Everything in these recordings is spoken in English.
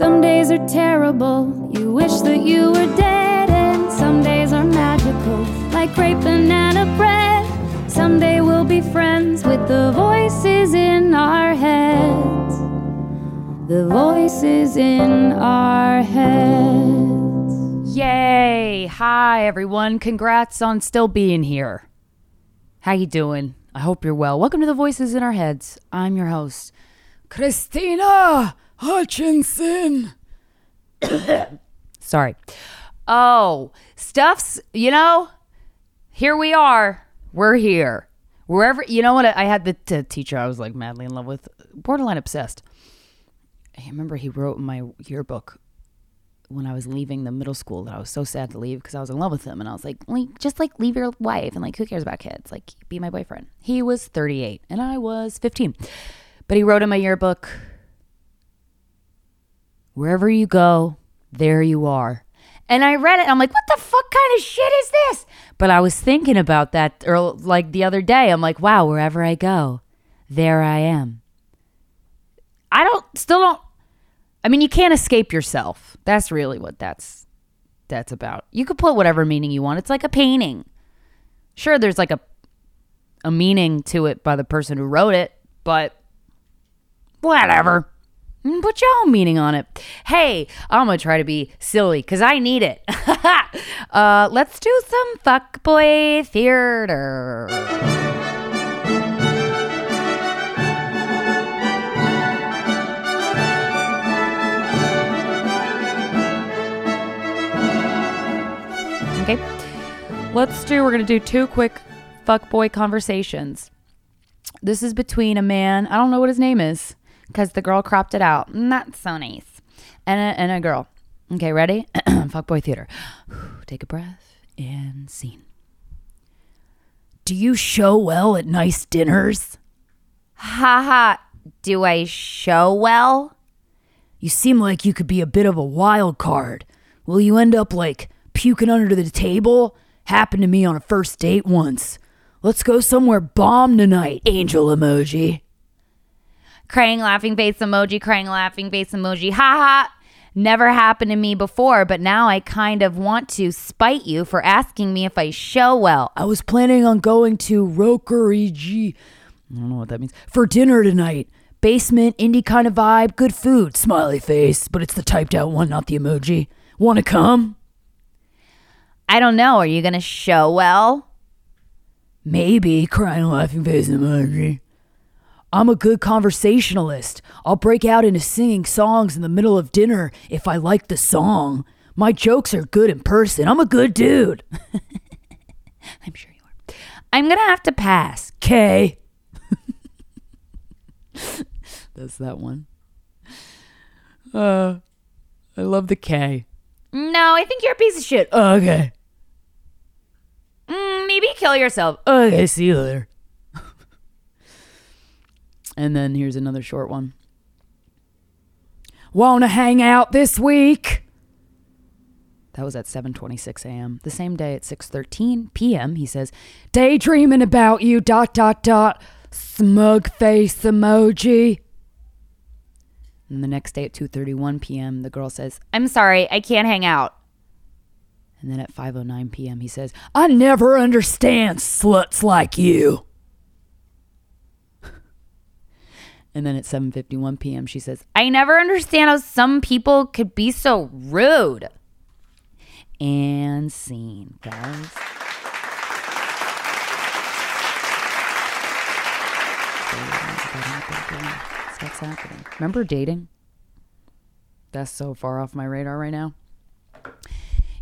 Some days are terrible, you wish that you were dead, and some days are magical, like great banana bread. Someday we'll be friends with the voices in our heads. The voices in our heads. Yay! Hi everyone. Congrats on still being here. How you doing? I hope you're well. Welcome to the Voices in Our Heads. I'm your host, Krystyna Hutchinson. Sorry. Oh, stuff's, you know, here we are. We're here. Wherever, you know what? I had the teacher I was like madly in love with, borderline obsessed. I remember he wrote in my yearbook when I was leaving the middle school that I was so sad to leave because I was in love with him and I was like, like, just like leave your wife and like who cares about kids? Like be my boyfriend. He was 38 and I was 15. But he wrote in my yearbook, wherever you go, there you are. And I read it I'm like, what the fuck kind of shit is this? But I was thinking about that or like the other day. I'm like, wow, wherever I go, there I am. I don't still don't I mean, you can't escape yourself. That's really what that's that's about. You could put whatever meaning you want. It's like a painting. Sure, there's like a a meaning to it by the person who wrote it, but whatever. Mm, Put your own meaning on it. Hey, I'm gonna try to be silly because I need it. uh, let's do some fuckboy theater. Okay. Let's do, we're going to do two quick fuckboy conversations. This is between a man, I don't know what his name is because the girl cropped it out. Not so nice. And a, and a girl. Okay, ready? fuckboy theater. Take a breath and scene. Do you show well at nice dinners? Ha ha. Do I show well? You seem like you could be a bit of a wild card. Will you end up like puking under the table? Happened to me on a first date once. Let's go somewhere bomb tonight, angel emoji. Crying laughing face emoji, crying laughing face emoji. Ha ha. Never happened to me before, but now I kind of want to spite you for asking me if I show well. I was planning on going to Rokerigi. I don't know what that means. For dinner tonight. Basement, indie kind of vibe, good food, smiley face, but it's the typed out one, not the emoji. Wanna come? I don't know. Are you gonna show well? Maybe, crying laughing face emoji. I'm a good conversationalist. I'll break out into singing songs in the middle of dinner if I like the song. My jokes are good in person. I'm a good dude. I'm sure you are. I'm gonna have to pass. K. That's that one. Uh, I love the K. No, I think you're a piece of shit. Okay. Mm, maybe kill yourself. Okay, see you later. And then here's another short one. Wanna hang out this week? That was at 7:26 a.m. The same day at 6:13 p.m. He says, "Daydreaming about you." Dot dot dot. Smug face emoji. And the next day at 2:31 p.m., the girl says, "I'm sorry, I can't hang out." And then at 5:09 p.m., he says, "I never understand sluts like you." And then at 7:51 p.m., she says, "I never understand how some people could be so rude." And scene, guys. Stuff's happening. Remember dating? That's so far off my radar right now.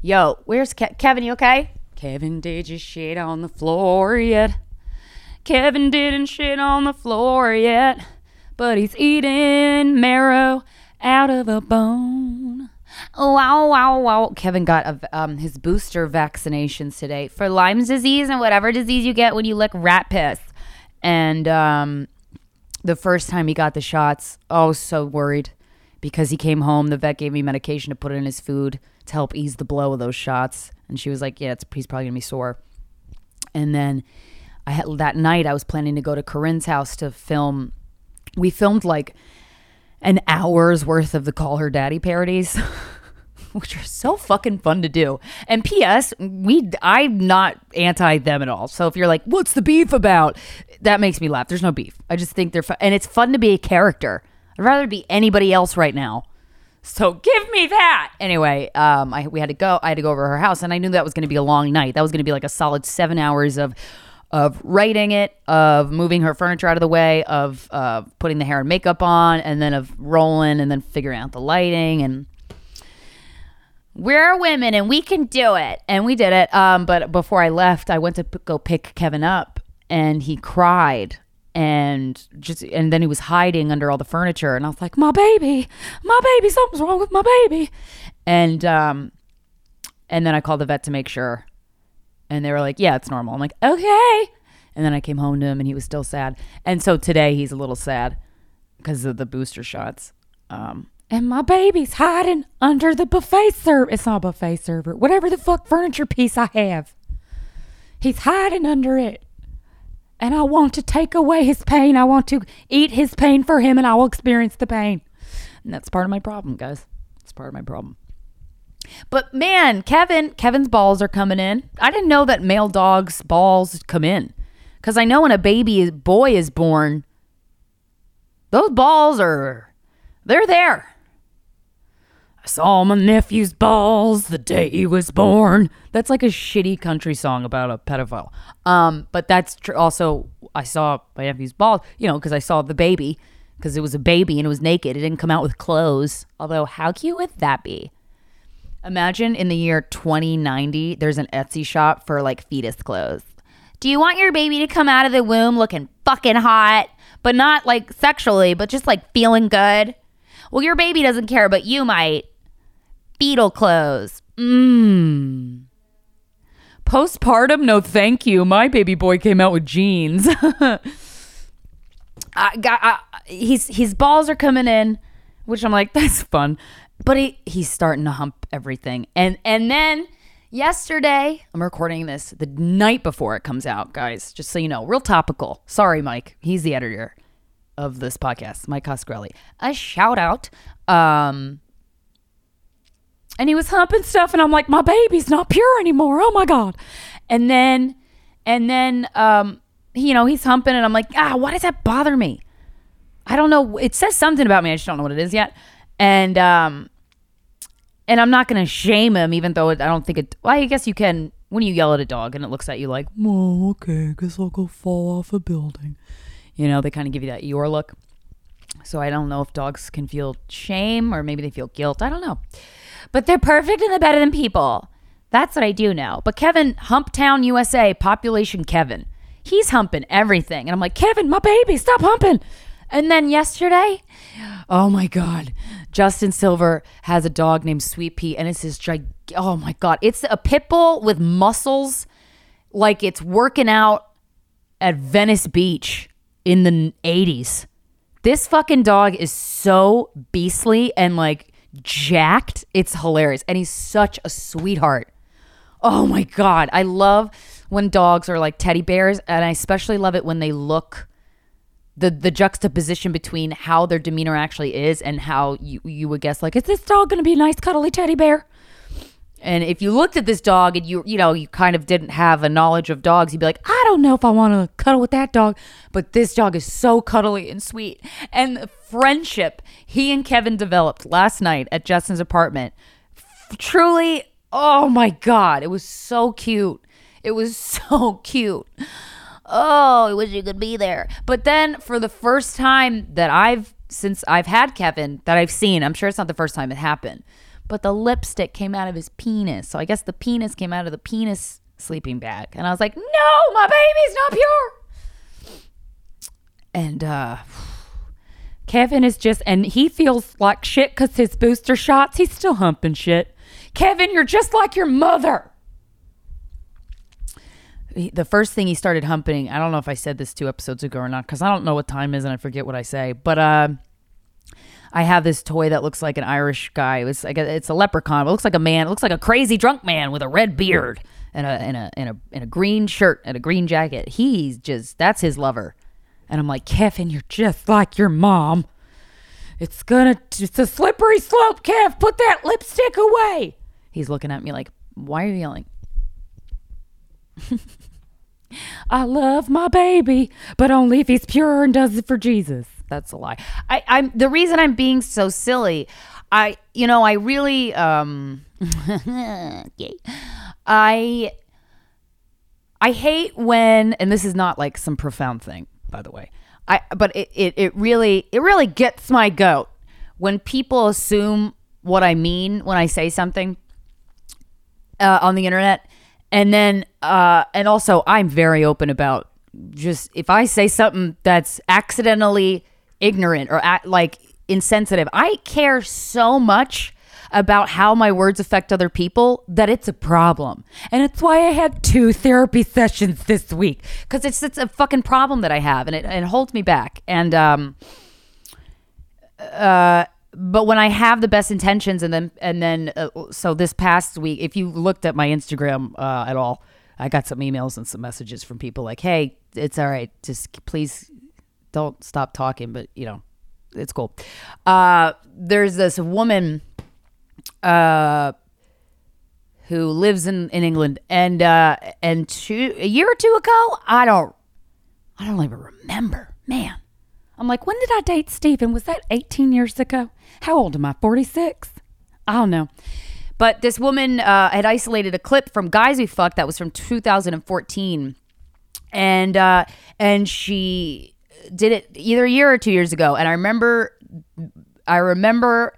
Yo, where's Ke- Kevin? You okay? Kevin, did you shit on the floor yet? Kevin didn't shit on the floor yet, but he's eating marrow out of a bone. Wow, wow, wow. Kevin got a, um, his booster vaccinations today for Lyme's disease and whatever disease you get when you lick rat piss. And um, the first time he got the shots, oh, I was so worried because he came home. The vet gave me medication to put in his food to help ease the blow of those shots. And she was like, yeah, he's probably going to be sore. And then I had that night I was planning to go to Corinne's house to film. We filmed like an hour's worth of the Call Her Daddy parodies, which are so fucking fun to do. And P.S. We I'm not anti them at all. So if you're like, what's the beef about? That makes me laugh. There's no beef. I just think they're fun, and it's fun to be a character. I'd rather be anybody else right now. So give me that. Anyway, um, I we had to go. I had to go over to her house, and I knew that was going to be a long night. That was going to be like a solid seven hours of of writing it, of moving her furniture out of the way, of uh, putting the hair and makeup on, and then of rolling, and then figuring out the lighting. And we're women, and we can do it, and we did it. Um, but before I left, I went to p- go pick Kevin up, and he cried and just and then he was hiding under all the furniture and I was like, "My baby, my baby, something's wrong with my baby." And um and then I called the vet to make sure. And they were like, "Yeah, it's normal." I'm like, "Okay." And then I came home to him and he was still sad. And so today he's a little sad because of the booster shots. Um and my baby's hiding under the buffet server. It's not a buffet server. Whatever the fuck furniture piece I have. He's hiding under it and I want to take away his pain. I want to eat his pain for him, and I will experience the pain. And that's part of my problem, guys. It's part of my problem. But man, Kevin, Kevin's balls are coming in. I didn't know that male dogs' balls come in, because I know when a baby boy is born, those balls are, they're there. I saw my nephew's balls the day he was born. That's like a shitty country song about a pedophile. Um, but that's tr- also I saw my nephew's balls, you know, because I saw the baby, because it was a baby and it was naked. It didn't come out with clothes. Although, how cute would that be? Imagine in the year 2090, there's an Etsy shop for like fetus clothes. Do you want your baby to come out of the womb looking fucking hot, but not like sexually, but just like feeling good? Well, your baby doesn't care, but you might. Beetle clothes. Mmm. Postpartum? No, thank you. My baby boy came out with jeans. I got I, he's his balls are coming in, which I'm like that's fun, but he he's starting to hump everything, and and then yesterday I'm recording this the night before it comes out, guys. Just so you know, real topical. Sorry, Mike. He's the editor of this podcast, Mike Coscarelli. A shout out. Um, and he was humping stuff, and I'm like, my baby's not pure anymore. Oh my god! And then, and then, um, you know, he's humping, and I'm like, ah, why does that bother me? I don't know. It says something about me. I just don't know what it is yet. And um, and I'm not gonna shame him, even though it, I don't think it. Well, I guess you can when you yell at a dog and it looks at you like, oh, okay, guess I'll go fall off a building. You know, they kind of give you that Eeyore look. So I don't know if dogs can feel shame or maybe they feel guilt. I don't know. But they're perfect and they're better than people. That's what I do know. But Kevin, Humptown, USA, population Kevin, he's humping everything. And I'm like, Kevin, my baby, stop humping. And then yesterday, oh my God, Justin Silver has a dog named Sweet Pea, and it's this gig. Oh my God, it's a pit bull with muscles like it's working out at Venice Beach in the 80s. This fucking dog is so beastly and like jacked. It's hilarious. And he's such a sweetheart. Oh my God. I love when dogs are like teddy bears. And I especially love it when they look the the juxtaposition between how their demeanor actually is and how you, you would guess like, is this dog gonna be a nice cuddly teddy bear? And if you looked at this dog and you you know you kind of didn't have a knowledge of dogs, you'd be like, I don't know if I want to cuddle with that dog. But this dog is so cuddly and sweet. And the friendship he and Kevin developed last night at Justin's apartment, f- truly, oh my god, it was so cute. It was so cute. Oh, I wish you could be there. But then for the first time that I've since I've had Kevin that I've seen, I'm sure it's not the first time it happened but the lipstick came out of his penis. So I guess the penis came out of the penis sleeping bag. And I was like, no, my baby's not pure. And uh Kevin is just, and he feels like shit because his booster shots, he's still humping shit. Kevin, you're just like your mother. The first thing he started humping, I don't know if I said this two episodes ago or not, because I don't know what time is and I forget what I say, but uh, I have this toy that looks like an Irish guy. It was like a, it's a leprechaun. It looks like a man. It looks like a crazy drunk man with a red beard and a and a and a and a green shirt and a green jacket. He's just that's his lover. And I'm like, Kevin, you're just like your mom. It's gonna, it's a slippery slope, Kev. Put that lipstick away. He's looking at me like, why are you yelling? I love my baby, but only if he's pure and does it for Jesus. That's a lie. I, I'm the reason I'm being so silly. I, you know, I really, um, I, I hate when, and this is not like some profound thing, by the way. I, but it, it, it really, it really gets my goat when people assume what I mean when I say something uh, on the internet and then uh and also i'm very open about just if i say something that's accidentally ignorant or at, like insensitive i care so much about how my words affect other people that it's a problem. And it's why i had two therapy sessions this week because it's it's a fucking problem that i have and it, and it holds me back. And um uh but when I have the best intentions, and then and then uh, so this past week, if you looked at my Instagram uh, at all, I got some emails and some messages from people like, "Hey, it's all right. Just please don't stop talking." But you know, it's cool. Uh, there's this woman uh, who lives in, in England, and uh, and two a year or two ago, I don't I don't even remember, man. I'm like, when did I date Steven? Was that 18 years ago? How old am I? 46? I don't know. But this woman uh, had isolated a clip from Guys We Fucked that was from 2014. And uh, and she did it either a year or two years ago. And I remember I remember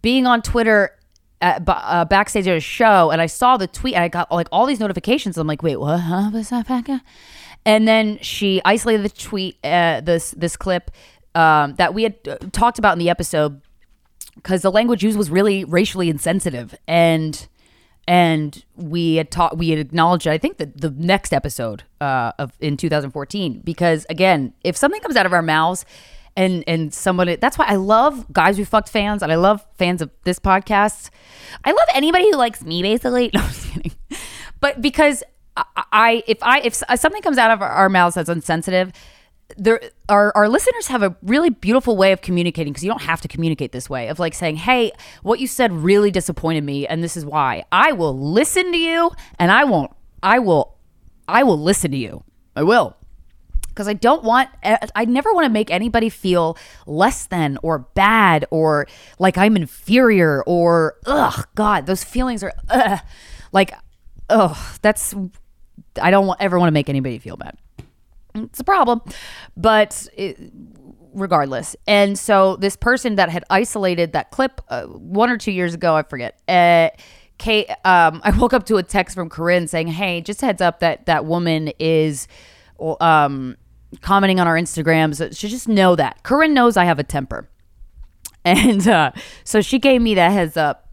being on Twitter at, uh, backstage at a show and I saw the tweet and I got like all these notifications. I'm like, wait, what? Huh? Was that And then she isolated the tweet, uh, this this clip um, that we had uh, talked about in the episode because the language used was really racially insensitive. And and we had taught we had acknowledged i think that the next episode uh, of in 2014 because again if something comes out of our mouths and and somebody that's why i love guys we fucked fans and i love fans of this podcast. I love anybody who likes me basically. No i'm just kidding. But because I, if i if uh, something comes out of our, mouths that's insensitive there our, our listeners have a really beautiful way of communicating because you don't have to communicate this way of like saying hey what you said really disappointed me and this is why. I will listen to you and i won't i will i will listen to you. I will. Because i don't want i never want to make anybody feel less than or bad or like i'm inferior or ugh god those feelings are ugh, like ugh that's i don't ever want to make anybody feel bad it's a problem, but it, regardless. And so this person that had isolated that clip uh, one or two years ago, I forget. Uh, Kate, um, I woke up to a text from Corinne saying, "Hey, just heads up that that woman is." Um, commenting on our Instagrams. So she just know that. Corinne knows I have a temper. And uh, so she gave me that heads up.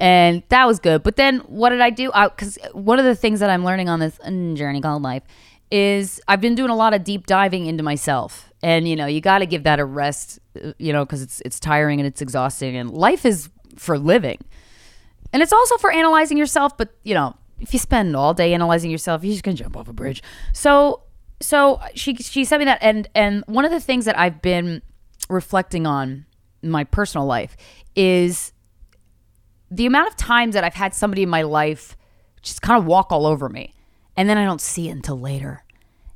And that was good. But then what did I do? Because one of the things that I'm learning on this journey called life is I've been doing a lot of deep diving into myself. And you know, you got to give that a rest, uh, you know, cuz it's it's tiring and it's exhausting and life is for living. And it's also for analyzing yourself, but you know, if you spend all day analyzing yourself, you're just to jump off a bridge. So so she she sent me that and and one of the things that I've been reflecting on my personal life is the amount of times that I've had somebody in my life just kind of walk all over me and then I don't see it until later.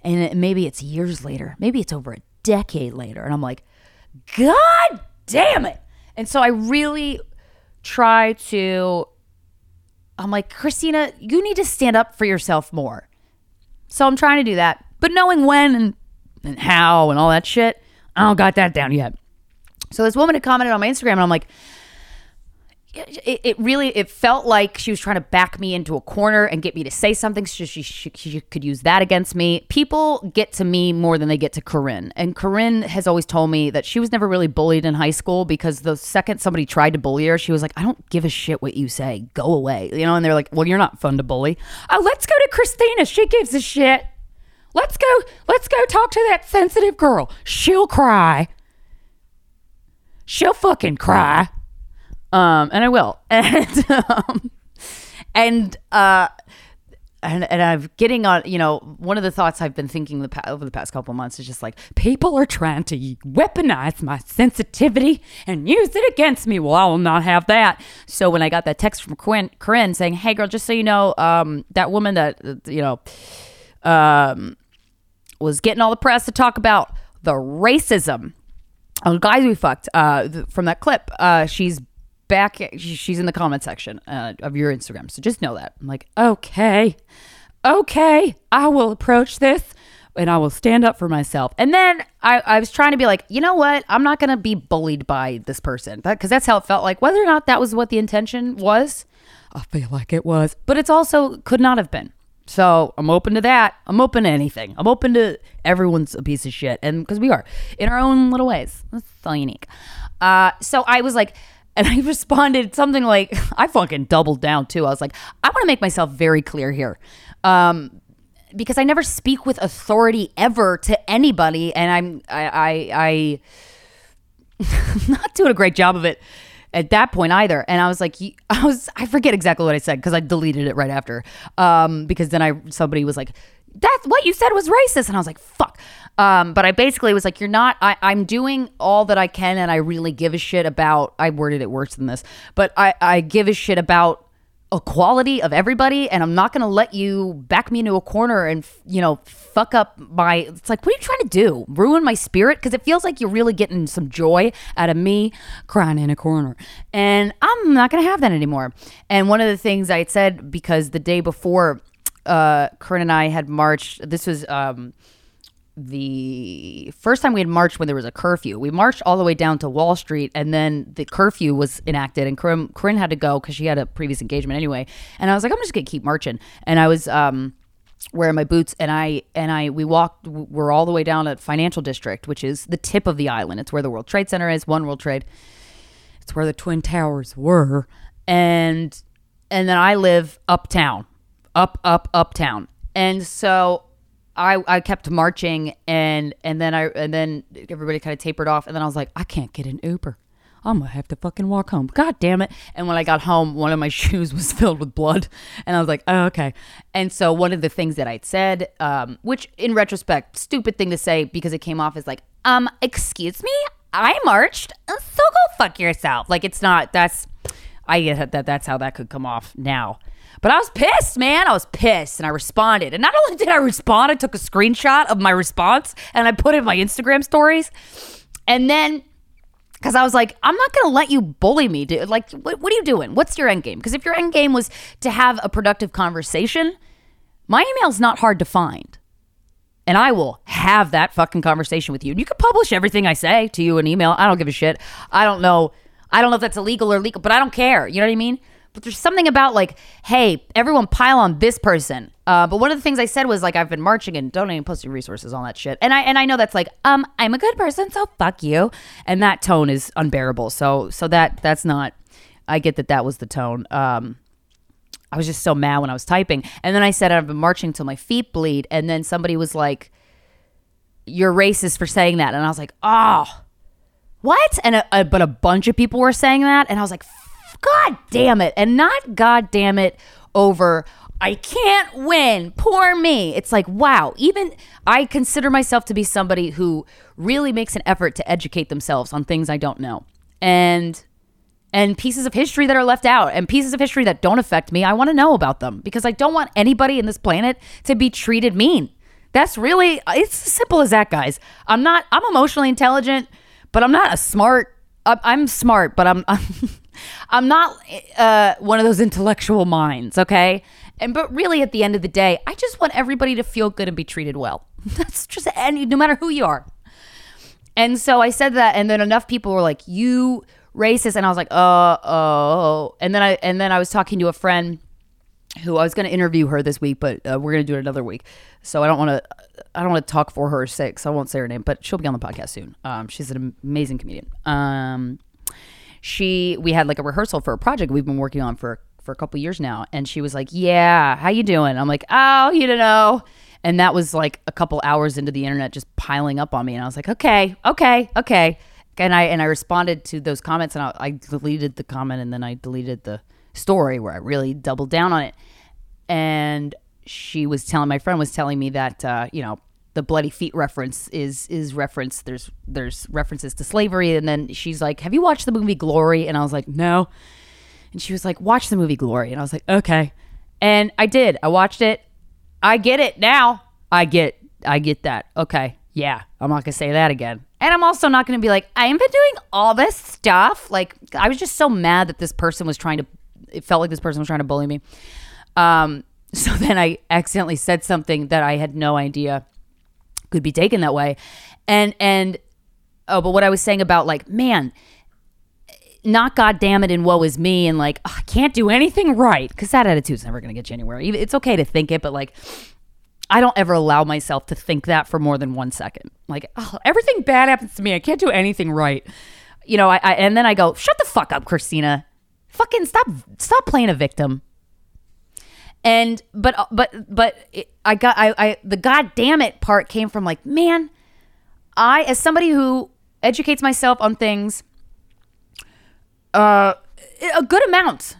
And it, maybe it's years later. Maybe it's over a decade later. And I'm like, God damn it. And so I really try to, I'm like, Krystyna, you need to stand up for yourself more. So I'm trying to do that. But knowing when and, and how and all that shit, I don't got that down yet. So this woman had commented on my Instagram and I'm like, it, it, really it felt like she was trying to back me into a corner and get me to say something so she, she, she, could use that against me. People get to me more than they get to corinne. And corinne has always told me that she was never really bullied in high school because the second somebody tried to bully her she was like i don't give a shit what you say. Go away. You know and they're like well you're not fun to bully. Oh let's go to krystyna. She gives a shit. Let's go let's go talk to that sensitive girl. She'll cry. She'll fucking cry um, and I will. And um, and uh, and, and I'm getting on, you know, one of the thoughts I've been thinking the pa- over the past couple months is just like, people are trying to weaponize my sensitivity and use it against me. Well, I will not have that. So when I got that text from Quinn, Corinne saying, hey, girl, just so you know, um, that woman that, you know, um, was getting all the press to talk about the racism on guys we fucked uh, th- from that clip, uh, she's back. She's in the comment section uh, of your Instagram. So just know that. I'm like, okay, okay, I will approach this and I will stand up for myself. And then I, I was trying to be like, you know what? I'm not going to be bullied by this person because that's how it felt like. Whether or not that was what the intention was, I feel like it was, but it's also could not have been. So I'm open to that. I'm open to anything. I'm open to everyone's a piece of shit, and because we are in our own little ways, that's so unique. Uh, so I was like, and I responded something like, I fucking doubled down too. I was like, I want to make myself very clear here. Um, because I never speak with authority ever to anybody, and I'm I I, I not doing a great job of it at that point either. And I was like, I was I forget exactly what I said because I deleted it right after. Um, because then I somebody was like, that's what you said was racist, and I was like, fuck. Um, but I basically was like, you're not. I, I'm doing all that I can, and I really give a shit about. I worded it worse than this, but I I give a shit about equality of everybody and i'm not going to let you back me into a corner and you know fuck up my it's like what are you trying to do ruin my spirit because it feels like you're really getting some joy out of me crying in a corner and i'm not going to have that anymore and one of the things i said because the day before uh Corinne and i had marched this was um the first time we had marched when there was a curfew. We marched all the way down to Wall Street, and then the curfew was enacted, and Corinne, Corinne had to go because she had a previous engagement anyway. And I was like, I'm just gonna keep marching, and I was um, wearing my boots, and I and I we walked. We're all the way down at Financial District, which is the tip of the island. It's where the World Trade Center is. One World Trade. It's where the Twin Towers were, and and then I live uptown, up up uptown, and so I, I kept marching and and then I and then everybody kind of tapered off and then I was like I can't get an Uber. I'm gonna have to fucking walk home. God damn it! And when I got home, one of my shoes was filled with blood, and I was like, oh, okay. And so one of the things that I'd said, um, which in retrospect, stupid thing to say because it came off as like, um, excuse me, I marched, so go fuck yourself. Like it's not. That's I get that. That's how that could come off now. But I was pissed, man. I was pissed and I responded. And not only did I respond, I took a screenshot of my response and I put it in my Instagram stories. And then because I was like, I'm not going to let you bully me, dude. Like, what, what are you doing? What's your end game? Because if your end game was to have a productive conversation, my email's not hard to find. And I will have that fucking conversation with you. And you can publish everything I say to you in email. I don't give a shit. I don't know. I don't know if that's illegal or legal, but I don't care. You know what I mean? But there's something about like, hey, everyone pile on this person. Uh, but one of the things I said was like, I've been marching and donating pussy resources, all that shit. And I and I know that's like, um, I'm a good person, so fuck you. And that tone is unbearable. So so that that's not. I get that that was the tone. Um, I was just so mad when I was typing, and then I said I've been marching till my feet bleed, and then somebody was like, "You're racist for saying that," and I was like, "Oh." What? And a, a, but a bunch of people were saying that, and I was like, God damn it. And not God damn it over I can't win. Poor me. It's like, wow, even I consider myself to be somebody who really makes an effort to educate themselves on things I don't know. And and pieces of history that are left out and pieces of history that don't affect me, I want to know about them because I don't want anybody in this planet to be treated mean. That's really it's as simple as that, guys. I'm not I'm emotionally intelligent, but I'm not a smart I'm smart, but I'm, I'm I'm not uh, one of those intellectual minds, okay? And but really, at the end of the day, I just want everybody to feel good and be treated well. That's just any, no matter who you are. And so I said that, and then enough people were like, "You racist," and I was like, "Uh oh." And then I and then I was talking to a friend who I was going to interview her this week, but uh, we're going to do it another week. So I don't want to, I don't want to talk for her sake. So I won't say her name, but she'll be on the podcast soon. Um, she's an amazing comedian. Um, she we had like a rehearsal for a project we've been working on for for a couple years now. And she was like yeah how you doing? I'm like oh you don't know. And that was like a couple hours into the internet just piling up on me. And i was like okay okay okay. And i and i responded to those comments and I, I deleted the comment and then i deleted the story where i really doubled down on it. And she was telling my friend was telling me that uh, you know the bloody feet reference is is reference there's there's references to slavery. And then she's like have you watched the movie glory? And i was like no. And she was like watch the movie glory. And i was like okay. And i did. I watched it. I get it now. I get i get that. Okay. Yeah. I'm not gonna say that again. And i'm also not gonna be like i've been doing all this stuff. Like i was just so mad that this person was trying to it felt like this person was trying to bully me. Um so then i accidentally said something that i had no idea could be taken that way. And and oh, but what I was saying about like, man, not God damn it and woe is me and like oh, I can't do anything right because that attitude's never gonna get you anywhere. It's okay to think it, but like I don't ever allow myself to think that for more than one second. Like oh, everything bad happens to me. I can't do anything right. You know, I, I and then I go, shut the fuck up, Krystyna. Fucking stop stop playing a victim and but but but I got I, I the goddamn it part came from like man, I as somebody who educates myself on things, uh, a good amount,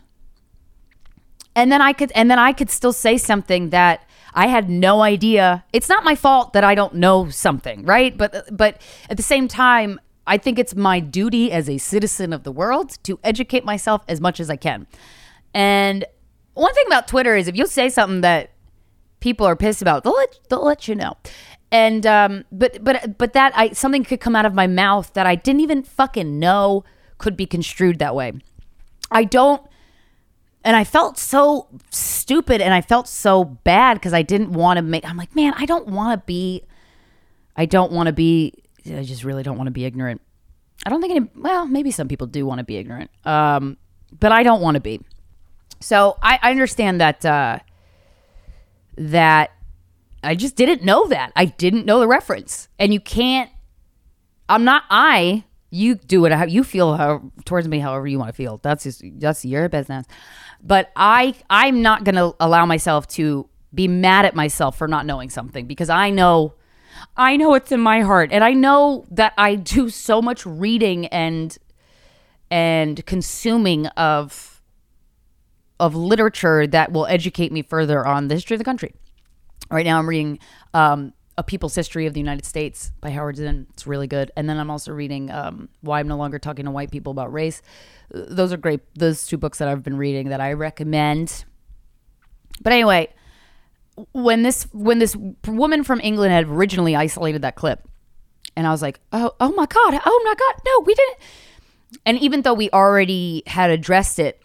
and then I could and then I could still say something that I had no idea. It's not my fault that I don't know something, right? But but at the same time, I think it's my duty as a citizen of the world to educate myself as much as I can. And one thing about Twitter is if you say something that people are pissed about, they'll let, they'll let you know. And um, but but but that I something could come out of my mouth that I didn't even fucking know could be construed that way. I don't and I felt so stupid and I felt so bad because I didn't want to make I'm like, man, I don't want to be I don't want to be I just really don't want to be ignorant. I don't think any well, maybe some people do want to be ignorant. Um, but I don't want to be. So I, I understand that uh, that I just didn't know that. I didn't know the reference, and you can't. I'm not I. You do it how you feel how, towards me, however you want to feel. That's just that's your business. But I I'm not gonna allow myself to be mad at myself for not knowing something because I know I know it's in my heart and I know that I do so much reading and and consuming of of literature that will educate me further on the history of the country. Right now, I'm reading um, A People's History of the United States by Howard Zinn. It's really good. And then I'm also reading um, Why I'm No Longer Talking to White People About Race. Those are great. Those two books that I've been reading that I recommend. But anyway, when this when this woman from England had originally isolated that clip, and I was like, oh, oh my god, oh my god, no, we didn't. And even though we already had addressed it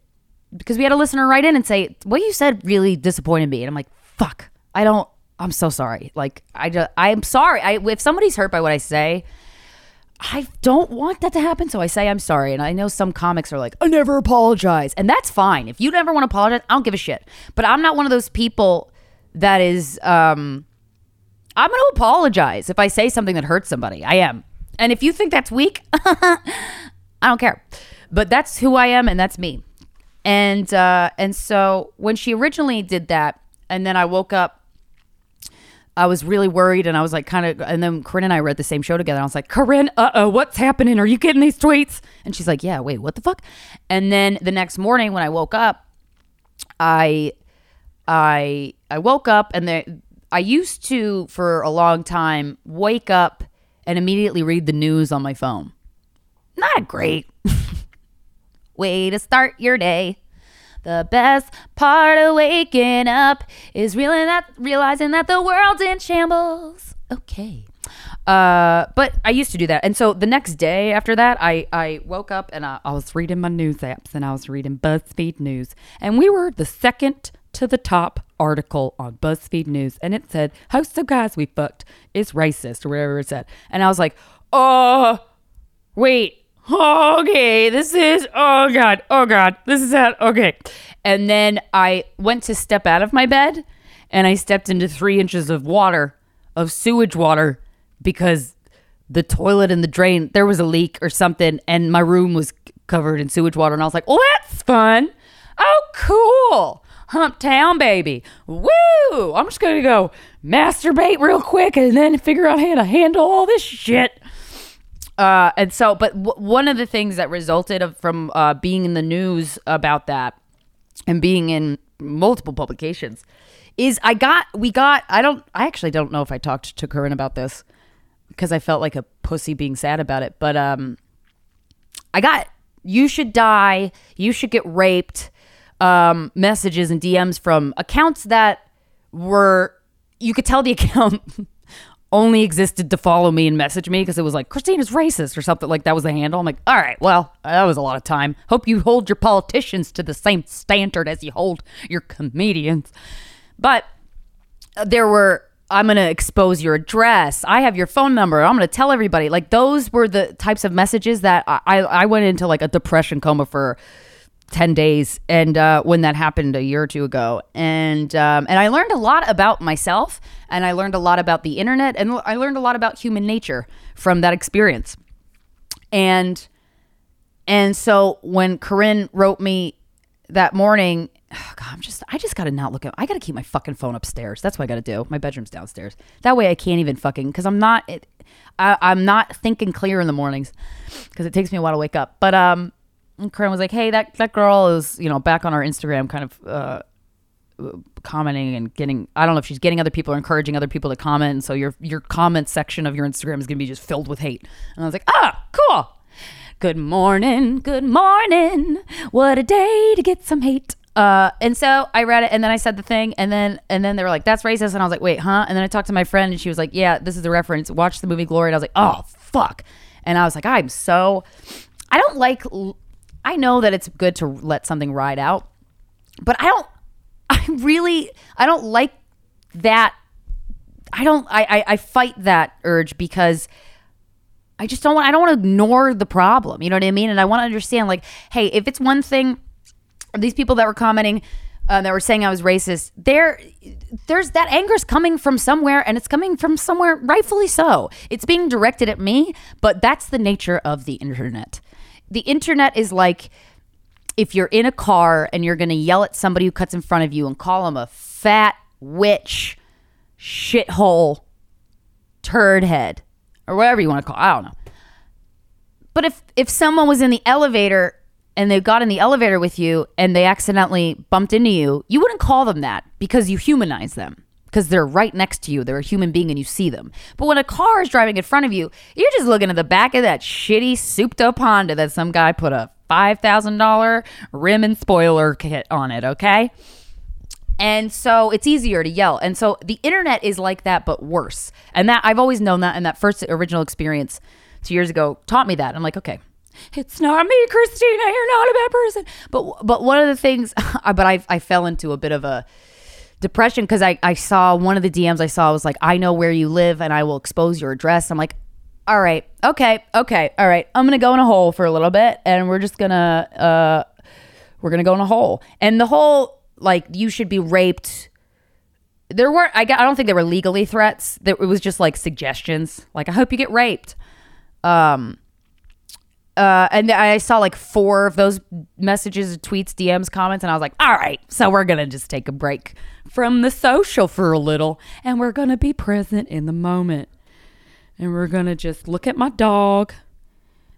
because we had a listener write in and say, "What you said really disappointed me," and I'm like, "Fuck, I don't. I'm so sorry. Like, I just, I'm sorry. I if somebody's hurt by what I say." I don't want that to happen, so I say I'm sorry. And I know some comics are like, I never apologize. And that's fine. If you never want to apologize, I don't give a shit. But I'm not one of those people that is, um, I'm going to apologize if I say something that hurts somebody. I am. And if you think that's weak, I don't care. But that's who I am and that's me. And uh, and so when she originally did that, and then I woke up, I was really worried, and I was like, kind of. And then Corinne and I read the same show together. I was like, Corinne, uh oh, what's happening? Are you getting these tweets? And she's like, Yeah, wait, what the fuck? And then the next morning when I woke up, I, I, I woke up, and there, I used to for a long time wake up and immediately read the news on my phone. Not great. way to start your day. The best part of waking up is realizing that, realizing that the world's in shambles. Okay. Uh, but I used to do that. And so the next day after that, I, I woke up and I, I was reading my news apps and I was reading BuzzFeed News. And we were the second to the top article on BuzzFeed News. And it said, Host of Guys We Fucked is racist or whatever it said. And I was like, oh, wait, okay, this is, oh God, oh God, this is that, okay. And then I went to step out of my bed and I stepped into three inches of water, of sewage water, because the toilet and the drain, there was a leak or something, and my room was covered in sewage water. And I was like, well, that's fun. Oh, cool. Hump Town, baby. Woo! I'm just going to go masturbate real quick and then figure out how to handle all this shit. Uh, and so, but w- one of the things that resulted of, from uh, being in the news about that and being in multiple publications is I got we got I don't I actually don't know if I talked to Corinne about this because I felt like a pussy being sad about it, but um I got you should die, you should get raped. Um messages and DMs from accounts that were you could tell the account only existed to follow me and message me because it was like Krystyna's racist or something like that was the handle. I'm like, all right, well, that was a lot of time. Hope you hold your politicians to the same standard as you hold your comedians. But uh, there were I'm going to expose your address. I have your phone number. I'm going to tell everybody. Like those were the types of messages that I I went into like a depression coma for 10 days and uh, when that happened a year or two ago. And um, and i learned a lot about myself and i learned a lot about the internet and i learned a lot about human nature from that experience. And and so when corinne wrote me that morning oh God, i'm just i just gotta not look at i gotta keep my fucking phone upstairs. That's what i gotta do. My bedroom's downstairs. That way i can't even fucking because i'm not it, I, i'm not thinking clear in the mornings because it takes me a while to wake up. But um and Corinne was like, "Hey, that that girl is you know back on our Instagram, kind of uh, commenting and getting. I don't know if she's getting other people or encouraging other people to comment. And so your your comment section of your Instagram is going to be just filled with hate." And I was like, "Ah, cool. Good morning, good morning. What a day to get some hate." Uh, and so I read it, and then I said the thing, and then and then they were like, "That's racist," and I was like, "Wait, huh?" And then I talked to my friend, and she was like, "Yeah, this is a reference. Watch the movie Glory." And I was like, "Oh, fuck!" And I was like, "I'm so." I don't like I know that it's good to let something ride out, but I don't. I really I don't like that. I don't. I I, I fight that urge because. I just don't want I don't want to ignore the problem. You know what I mean? And I want to understand like, hey, if it's one thing these people that were commenting uh, that were saying I was racist, there there's that anger's coming from somewhere and it's coming from somewhere rightfully so. It's being directed at me, but that's the nature of the internet the internet is like if you're in a car and you're going to yell at somebody who cuts in front of you and call them a fat witch, shithole, turd head, or whatever you want to call. I don't know. But if if someone was in the elevator and they got in the elevator with you and they accidentally bumped into you, you wouldn't call them that because you humanize them because they're right next to you. They're a human being and you see them. But when a car is driving in front of you, you're just looking at the back of that shitty souped up Honda that some guy put a $5,000 rim and spoiler kit on it, okay? And so it's easier to yell. And so the internet is like that, but worse. And that I've always known that. And that first original experience two years ago taught me that. I'm like, okay, it's not me, Krystyna. You're not a bad person. But but one of the things, but I I fell into a bit of a depression because I, I saw one of the DMs I saw was like, I know where you live and I will expose your address. I'm like, all right, okay, okay, all right. I'm gonna go in a hole for a little bit and we're just gonna uh we're gonna go in a hole. And the whole like you should be raped. There weren't I, I don't think there were legally threats. There, it was just like suggestions. Like I hope you get raped. Um uh, and I saw like four of those messages, tweets, DMs, comments, and I was like, all right, so we're going to just take a break from the social for a little and we're going to be present in the moment. And we're going to just look at my dog.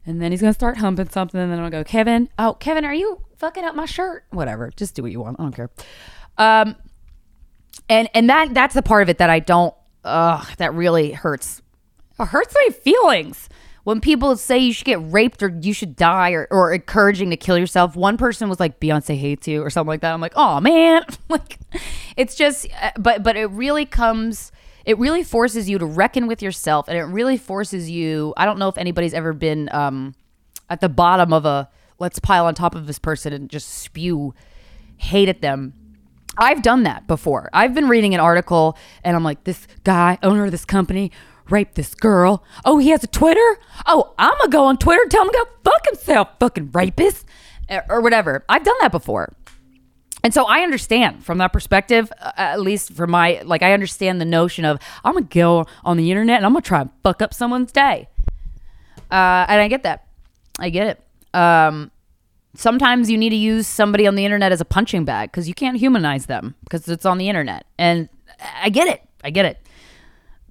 And then he's going to start humping something. And then I'll go, Kevin, oh, Kevin, are you fucking up my shirt? Whatever. Just do what you want. I don't care. Um, and, and that, that's the part of it that I don't, uh, that really hurts. It hurts my feelings when people say you should get raped or you should die or, or encouraging to kill yourself, one person was like Beyonce hates you or something like that. I'm like, oh man, like it's just, uh, but but it really comes, it really forces you to reckon with yourself, and it really forces you. I don't know if anybody's ever been um, at the bottom of a let's pile on top of this person and just spew hate at them. I've done that before. I've been reading an article and I'm like, this guy, owner of this company, rape this girl. Oh, he has a Twitter? Oh, I'm going to go on Twitter and tell him to go fuck himself, fucking rapist, or whatever. I've done that before. And so I understand from that perspective, uh, at least for my, like, I understand the notion of I'm going to go on the internet and I'm going to try and fuck up someone's day. Uh, and I get that. I get it. Um, sometimes you need to use somebody on the internet as a punching bag because you can't humanize them because it's on the internet. And I get it. I get it.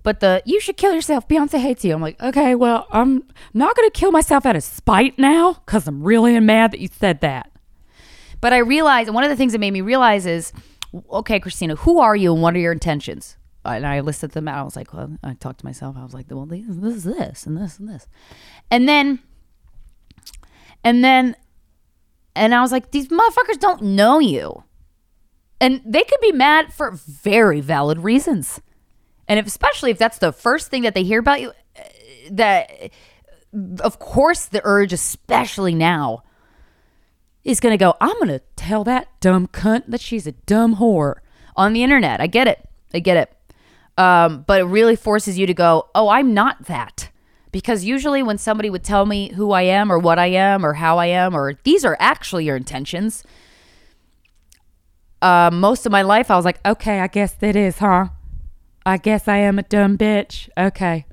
But the you should kill yourself. Beyonce hates you. I'm like, okay, well, I'm not gonna kill myself out of spite now because I'm really mad that you said that. But I realized one of the things that made me realize is okay, Krystyna, who are you and what are your intentions? And I listed them out. I was like, well, I talked to myself. I was like, well, this is this and this and this. And then, and then, and I was like, these motherfuckers don't know you. And they could be mad for very valid reasons. And if, especially if that's the first thing that they hear about you, uh, that, of course, the urge, especially now, is going to go, I'm going to tell that dumb cunt that she's a dumb whore on the internet. I get it. I get it. Um, but it really forces you to go, oh, I'm not that. Because usually when somebody would tell me who I am or what I am or how I am, or these are actually your intentions, uh, most of my life I was like, okay, I guess that is, huh? I guess I am a dumb bitch. Okay.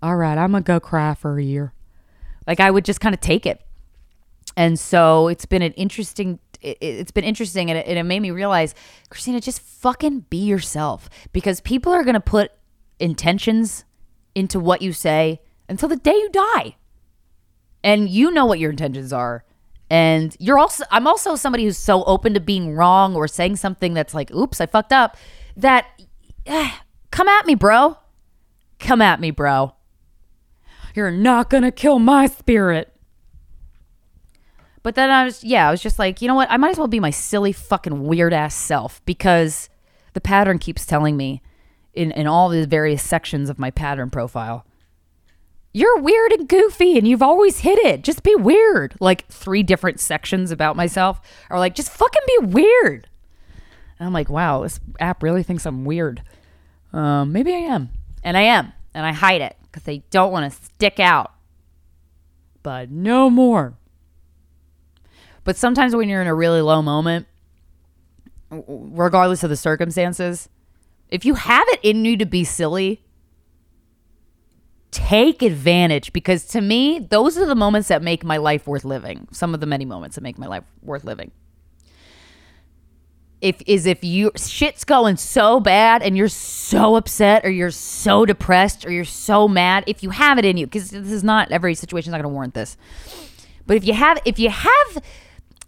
All right. I'm going to go cry for a year. Like I would just kind of take it. And so it's been an interesting it, has been interesting and it, made me realize krystyna just fucking be yourself because people are going to put intentions into what you say until the day you die and you know what your intentions are and you're also i'm also somebody who's so open to being wrong or saying something that's like oops i fucked up that eh, come at me bro come at me bro you're not gonna kill my spirit but then I was, yeah, I was just like, you know what? I might as well be my silly fucking weird ass self because the pattern keeps telling me in, in all the various sections of my pattern profile. You're weird and goofy and you've always hit it. Just be weird. Like three different sections about myself are like, just fucking be weird. And I'm like, wow, this app really thinks I'm weird. Um, maybe I am. And I am. And I hide it because they don't want to stick out. But no more. But sometimes when you're in a really low moment, regardless of the circumstances, if you have it in you to be silly, take advantage because to me, those are the moments that make my life worth living. Some of the many moments that make my life worth living. If is if you shit's going so bad and you're so upset or you're so depressed or you're so mad, if you have it in you, because this is not every situation is not going to warrant this. But if you have if you have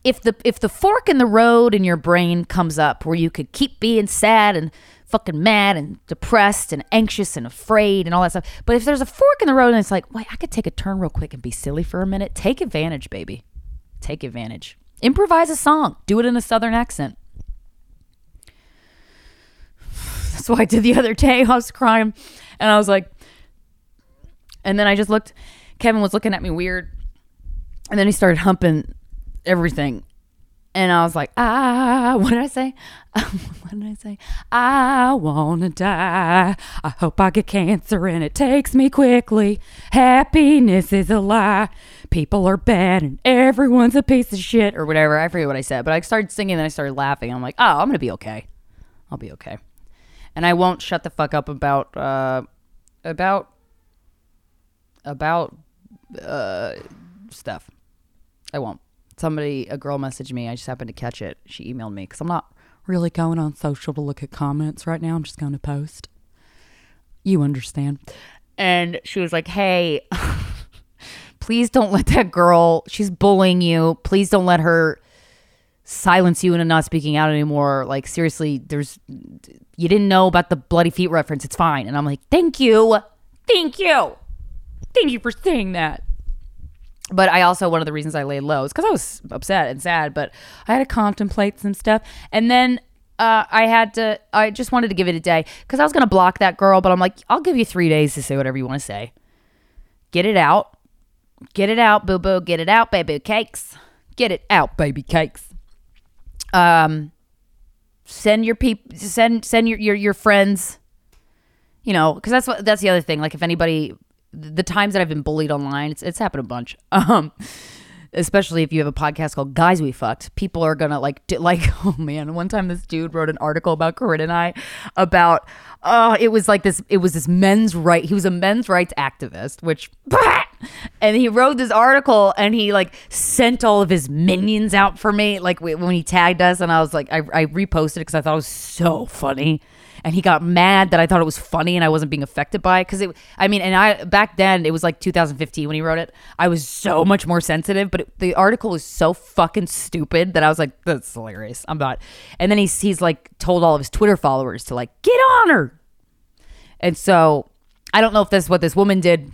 if the if the fork in the road in your brain comes up where you could keep being sad and fucking mad and depressed and anxious and afraid and all that stuff. But if there's a fork in the road and it's like, wait, I could take a turn real quick and be silly for a minute, take advantage, baby. Take advantage. Improvise a song. Do it in a southern accent. What I did the other day. I was crying and I was like, and then I just looked, Kevin was looking at me weird. And then he started humping everything. And I was like, ah, what did I say? what did I say? I want to die. I hope I get cancer and it takes me quickly. Happiness is a lie. People are bad and everyone's a piece of shit or whatever. I forget what I said, but I started singing and I started laughing. I'm like, oh, I'm to be okay. I'll be okay. And I won't shut the fuck up about, uh, about, about, uh, stuff. I won't somebody, a girl messaged me. I just happened to catch it. She emailed me because I'm not really going on social to look at comments right now. I'm just going to post. You understand. And she was like, hey, please don't let that girl, she's bullying you. Please don't let her silence you into not speaking out anymore. Like, seriously, there's, you didn't know about the bloody feet reference. It's fine. And I'm like, thank you. Thank you. Thank you for saying that but I also one of the reasons I laid low is because I was upset and sad, but I had to contemplate some stuff, and then uh, I had to. I just wanted to give it a day because I was gonna block that girl, but I'm like, I'll give you three days to say whatever you want to say. Get it out, get it out, boo boo, get it out, baby cakes, get it out, baby cakes. Um, send your people, send send your your your friends. You know, because that's what that's the other thing. Like if anybody the times that I've been bullied online, it's it's happened a bunch. Um, especially if you have a podcast called Guys We Fucked, people are gonna like like oh man. One time this dude wrote an article about Corinne and I about oh it was like this it was this men's right he was a men's rights activist, which and he wrote this article and he like sent all of his minions out for me like when he tagged us. And i was like i, I reposted it because i thought it was so funny. And he got mad that i thought it was funny and i wasn't being affected by it because it i mean and i back then it was like 2015 when he wrote it. I was so much more sensitive but it, the article was so fucking stupid that i was like that's hilarious. I'm not. And then he's he's like told all of his twitter followers to like get on her. And so i don't know if that's what this woman did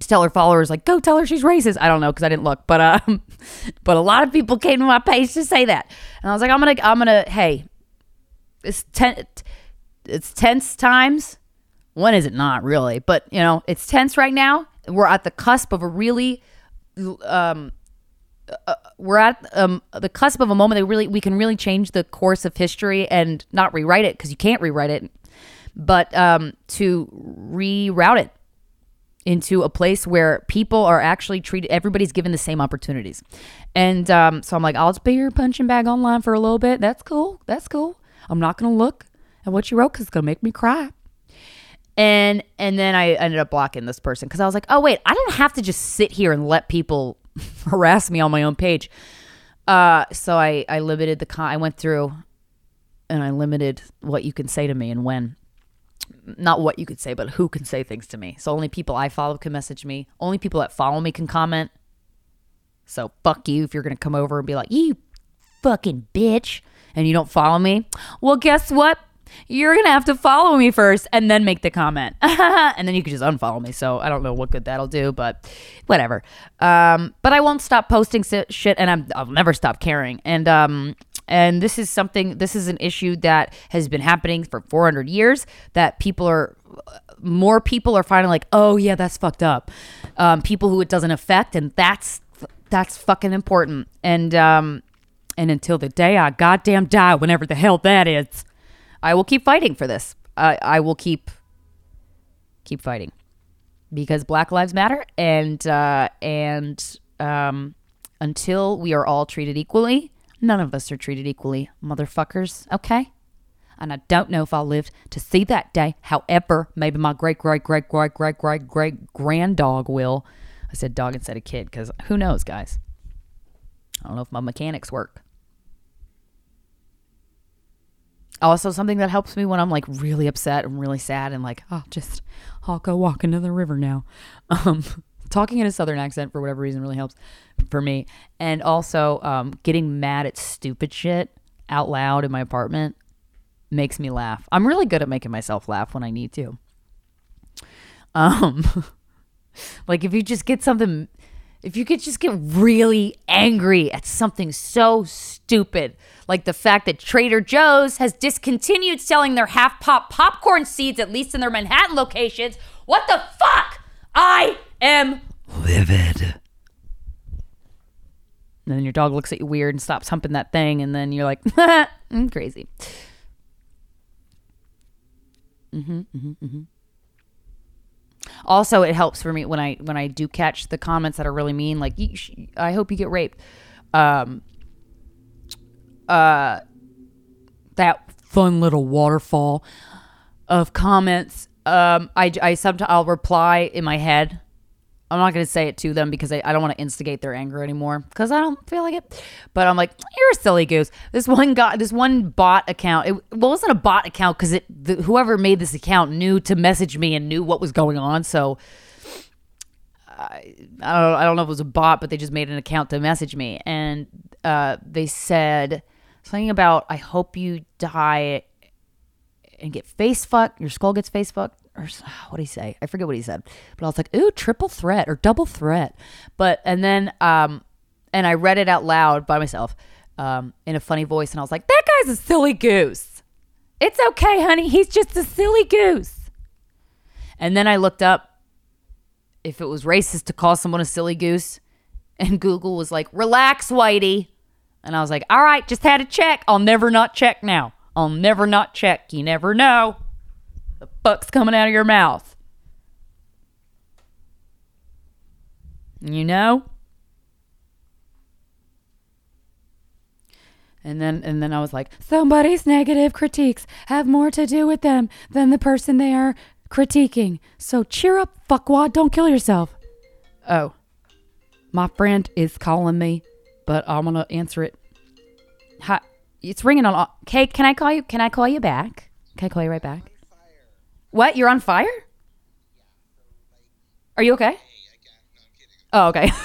to tell her followers like go tell her she's racist. I don't know because i didn't look but um but a lot of people came to my page to say that. And i was like i'm gonna i'm gonna hey it's ten it's tense times. When is it not really? But you know it's tense right now. We're at the cusp of a really um uh, we're at um, the cusp of a moment that really we can really change the course of history and not rewrite it because you can't rewrite it but um, to reroute it into a place where people are actually treated everybody's given the same opportunities. And um, so i'm like i'll just be your punching bag online for a little bit. That's cool. That's cool. I'm not gonna look at what you wrote because it's gonna make me cry. And and then i ended up blocking this person because i was like oh wait i don't have to just sit here and let people harass me on my own page. Uh, so i i limited the con i went through and i limited what you can say to me and when not what you could say, but who can say things to me. So only people I follow can message me. Only people that follow me can comment. So fuck you if you're gonna come over and be like, you fucking bitch, and you don't follow me. Well, guess what? You're gonna have to follow me first and then make the comment, and then you can just unfollow me. So I don't know what good that'll do, but whatever. Um, but I won't stop posting shit, and I'm, I'll never stop caring. And um, and this is something, this is an issue that has been happening for 400 years that people are, more people are finding like, oh yeah, that's fucked up. Um, people who it doesn't affect. And that's, that's fucking important. And, um, and until the day I goddamn die, whenever the hell that is, I will keep fighting for this. I, I will keep, keep fighting because Black Lives Matter. And, uh, and, um, until we are all treated equally, None of us are treated equally, motherfuckers, okay? And I don't know if I'll live to see that day. However, maybe my great, great, great, great, great, great, great grand dog will. I said dog instead of kid because who knows, guys? I don't know if my mechanics work. Also, something that helps me when I'm like really upset and really sad and like, oh, just I'll go walk into the river now. Um, talking in a southern accent for whatever reason really helps for me. And also um, getting mad at stupid shit out loud in my apartment makes me laugh. I'm really good at making myself laugh when i need to. Um like if you just get something if you could just get really angry at something so stupid like the fact that Trader Joe's has discontinued selling their half pop popcorn seeds at least in their Manhattan locations what the fuck? I am livid. And then your dog looks at you weird and stops humping that thing, and then you're like, I'm crazy. Mm-hmm, mm-hmm, mm-hmm. Also, it helps for me when I when I do catch the comments that are really mean, like "I hope you get raped." Um, uh, that fun little waterfall of comments. Um, I I sometimes I'll reply in my head I'm not going to say it to them because I, I don't want to instigate their anger anymore because I don't feel like it. But I'm like, you're a silly goose. This one guy, this one bot account. It, well, it wasn't a bot account because it whoever made this account knew to message me and knew what was going on. So I, I don't I don't know if it was a bot, but they just made an account to message me and uh, they said something about I hope you die and get face fucked. Your skull gets face fucked or what did he say? I forget what he said, but I was like, ooh, triple threat or double threat. But, and then, um, and I read it out loud by myself, um, in a funny voice. And I was like, that guy's a silly goose. It's okay, honey. He's just a silly goose. And then I looked up if it was racist to call someone a silly goose. And Google was like, relax, Whitey. And I was like, all right, just had to check. I'll never not check now. I'll never not check. You never know. Fuck's coming out of your mouth? You know? And then and then I was like, somebody's negative critiques have more to do with them than the person they are critiquing. So cheer up, fuckwad, don't kill yourself. Oh, my friend is calling me, but I'm gonna answer it. Hi, it's ringing on. Uh, okay, can I call you? Can I call you back? Can I call you right back? What? You're on fire? Are you okay? Oh, okay.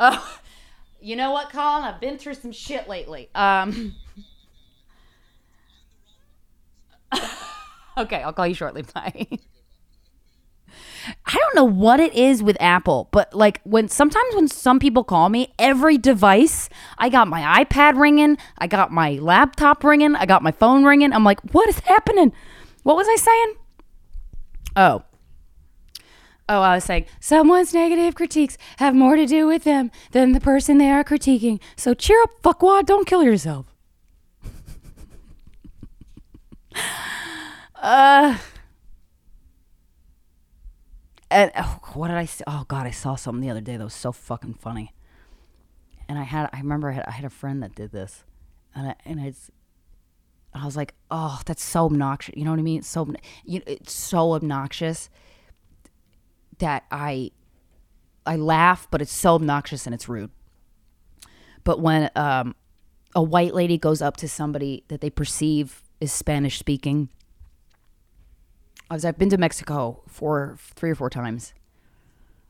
oh, you know what, Colin? I've been through some shit lately. Um. okay, I'll call you shortly. Bye. I don't know what it is with Apple, but like when sometimes when some people call me, every device, I got my iPad ringing, I got my laptop ringing, I got my phone ringing. I'm like, what is happening? What was I saying? Oh. Oh, I was saying someone's negative critiques have more to do with them than the person they are critiquing. So cheer up, fuckwad. Don't kill yourself. uh and oh, what did I see? Oh God, I saw something the other day that was so fucking funny. And I had, I remember I had, I had a friend that did this, and I, and it's, I was like, oh, that's so obnoxious. You know what I mean? It's so, you, it's so obnoxious that I, I laugh, but it's so obnoxious and it's rude. But when um, a white lady goes up to somebody that they perceive is Spanish speaking I've been to Mexico for three or four times.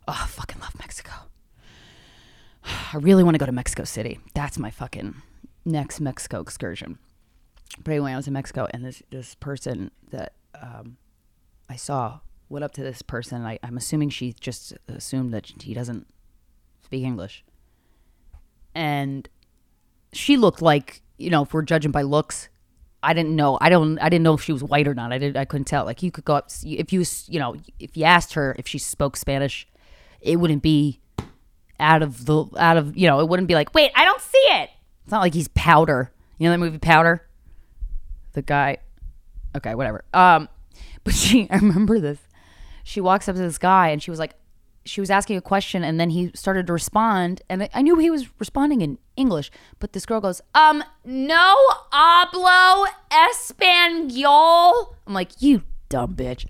Oh, I fucking love Mexico. I really want to go to Mexico City. That's my fucking next Mexico excursion. But anyway, I was in Mexico, and this this person that um, I saw went up to this person. I, I'm assuming she just assumed that he doesn't speak English, and she looked like you know, if we're judging by looks, I didn't know. I don't. I didn't know if she was white or not. I didn't. I couldn't tell. Like you could go up if you you know if you asked her if she spoke Spanish, it wouldn't be out of the out of you know it wouldn't be like wait I don't see it. It's not like he's Powder. You know that movie Powder. The guy. Okay, whatever. Um, but she. I remember this. She walks up to this guy and she was like, she was asking a question and then he started to respond and I knew he was responding in English, but this girl goes, "Um, no hablo español." I'm like, "You dumb bitch."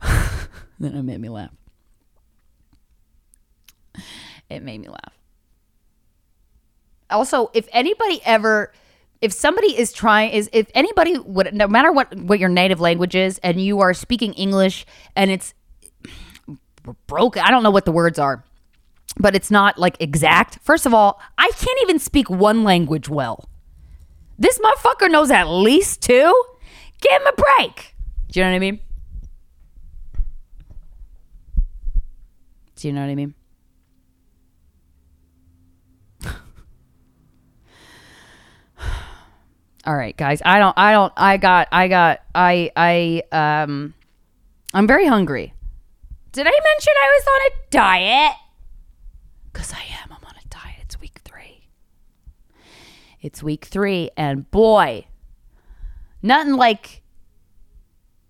then it made me laugh. It made me laugh. Also, if anybody ever if somebody is trying is if anybody would no matter what what your native language is and you are speaking English and it's broken. I don't know what the words are, but it's not like exact. First of all, I can't even speak one language well. This motherfucker knows at least two. Give him a break. Do you know what I mean? Do you know what I mean? All right, guys. I don't I don't I got I got I I um I'm very hungry. Did I mention I was on a diet? Because I am. I'm on a diet. It's week three. It's week three. And boy, nothing like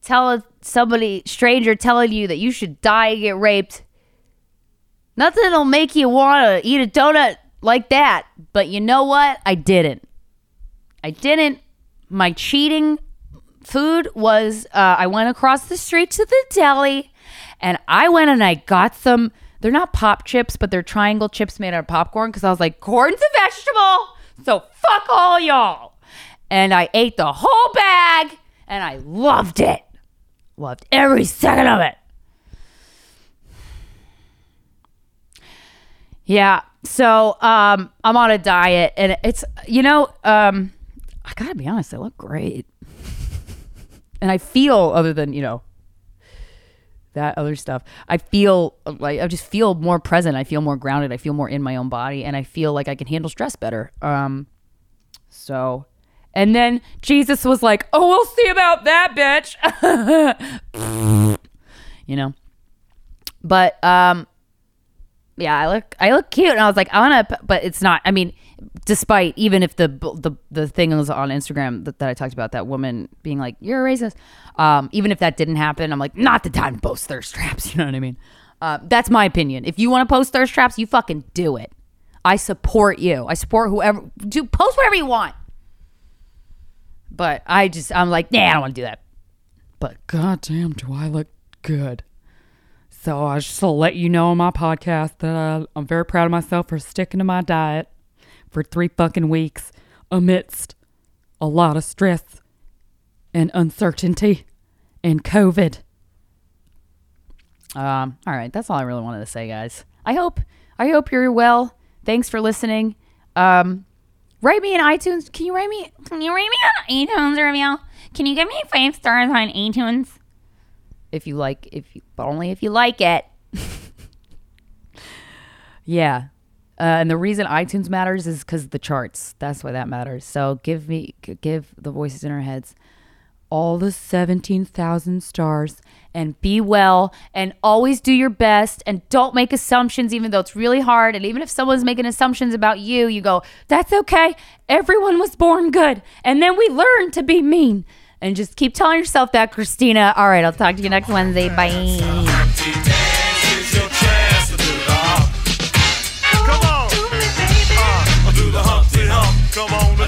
tell somebody, stranger, telling you that you should die and get raped. Nothing'll make you want to eat a donut like that. But you know what? I didn't. I didn't. My cheating food was uh, I went across the street to the deli and I went and I got some, they're not pop chips, but they're triangle chips made out of popcorn because I was like, corn's a vegetable. So fuck all y'all. And I ate the whole bag and I loved it. Loved every second of it. Yeah. So um, I'm on a diet and it's, you know, um, I gotta be honest, I look great. and I feel, other than, you know, that other stuff. I feel like I just feel more present. I feel more grounded. I feel more in my own body, and I feel like I can handle stress better. Um, so, and then Jesus was like, "Oh, we'll see about that, bitch." you know, but um, yeah, I look I look cute, and I was like, I want to, but it's not. I mean, despite even if the the the thing was on Instagram that, that I talked about, that woman being like, "You're a racist," um, even if that didn't happen, I'm like, not the time to post thirst traps. You know what I mean? Uh, that's my opinion. If you want to post thirst traps, you fucking do it. I support you. I support whoever. Do post whatever you want. But I just I'm like, nah, I don't want to do that. But goddamn, do I look good? So I just let you know on my podcast that uh, I'm very proud of myself for sticking to my diet for three fucking weeks amidst a lot of stress and uncertainty and COVID. Um, all right, that's all I really wanted to say, guys. I hope I hope you're well. Thanks for listening. Um, write me in iTunes. Can you write me? Can you rate me on iTunes, Review? Can you give me five stars on iTunes? if you like if you but only if you like it yeah uh, and the reason itunes matters is because the charts. That's why that matters. So give me give the voices in our heads all the 17,000 stars and be well and always do your best and don't make assumptions even though it's really hard. And even if someone's making assumptions about you you go that's okay. Everyone was born good. And then we learn to be mean. And just keep telling yourself that krystyna. All right i'll talk to you next wednesday. Bye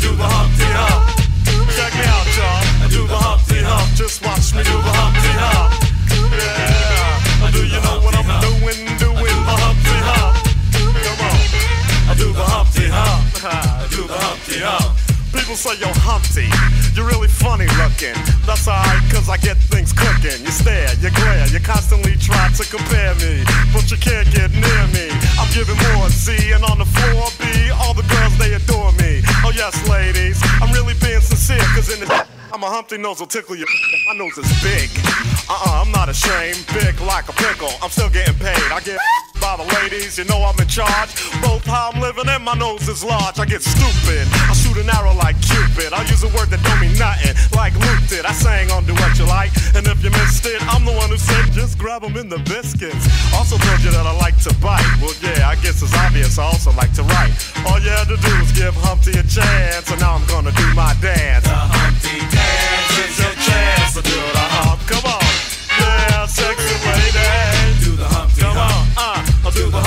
do the Humpty Hump. Check me out, y'all. Do the Humpty Hump. Just watch me do the Humpty Hump. Yeah. Do you know what I'm doing? Doing the Humpty Hump. Come on. I do the Humpty Hump. I do the Humpty Hump. People say you're Humpty, you're really funny looking. That's alright, cause I get things cooking. You stare, you glare, you constantly try to compare me, but you can't get near me. The a Humpty nose will tickle you. My nose is big. Uh-uh, I'm not ashamed. Big like a pickle. I'm still getting paid. I get by the ladies, you know I'm in charge. Both how I'm living and my nose is large. I get stupid. I shoot an arrow like Cupid. I use a word that don't mean nothing, like Luke did. I sang on Do What You Like, and if you missed it, I'm the one who said just grab 'em in the biscuits. Also told you that I like to bite. Well, yeah, I guess it's obvious. I also like to write. All you had to do was give Humpty a chance, and now I'm gonna do my dance. The Humpty dance is your chance to do the hump. Come on, do the.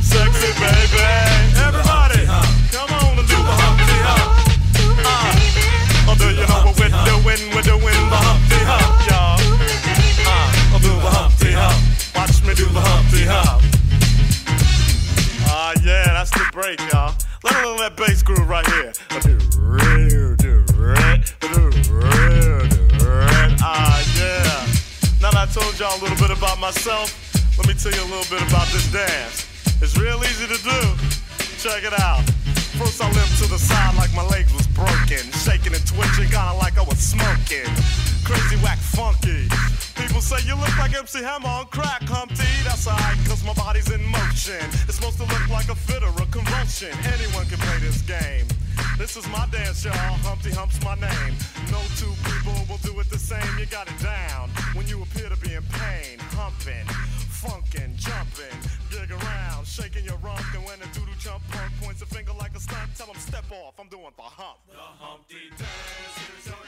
Sexy baby, everybody, come on and do the. Uh, doing? Doing the y'all. Uh, I'll do the. Watch me do the. Ah, yeah, that's the break, y'all. Let me that bass groove right here. Ah, yeah. Now I told y'all a little bit about myself, let me tell you a little bit about this dance. It's real easy to do. Check it out. First I limped to the side like my legs was broken, shaking and twitching, kinda like I was smoking. Crazy, whack, funky. People say you look like MC Hammer on crack, Humpty. That's alright, cause my body's in motion. It's supposed to look like a fit or a convulsion. Anyone can play this game. This is my dance, y'all. Humpty Hump's my name. No two people will do it the same. You got it down when you appear to be in pain. Humping, funkin', jumpin', dig around, shaking your rump. And when a doodle chump punk points a finger like a stunt, tell him step off. I'm doing the hump. The Humpty dance is your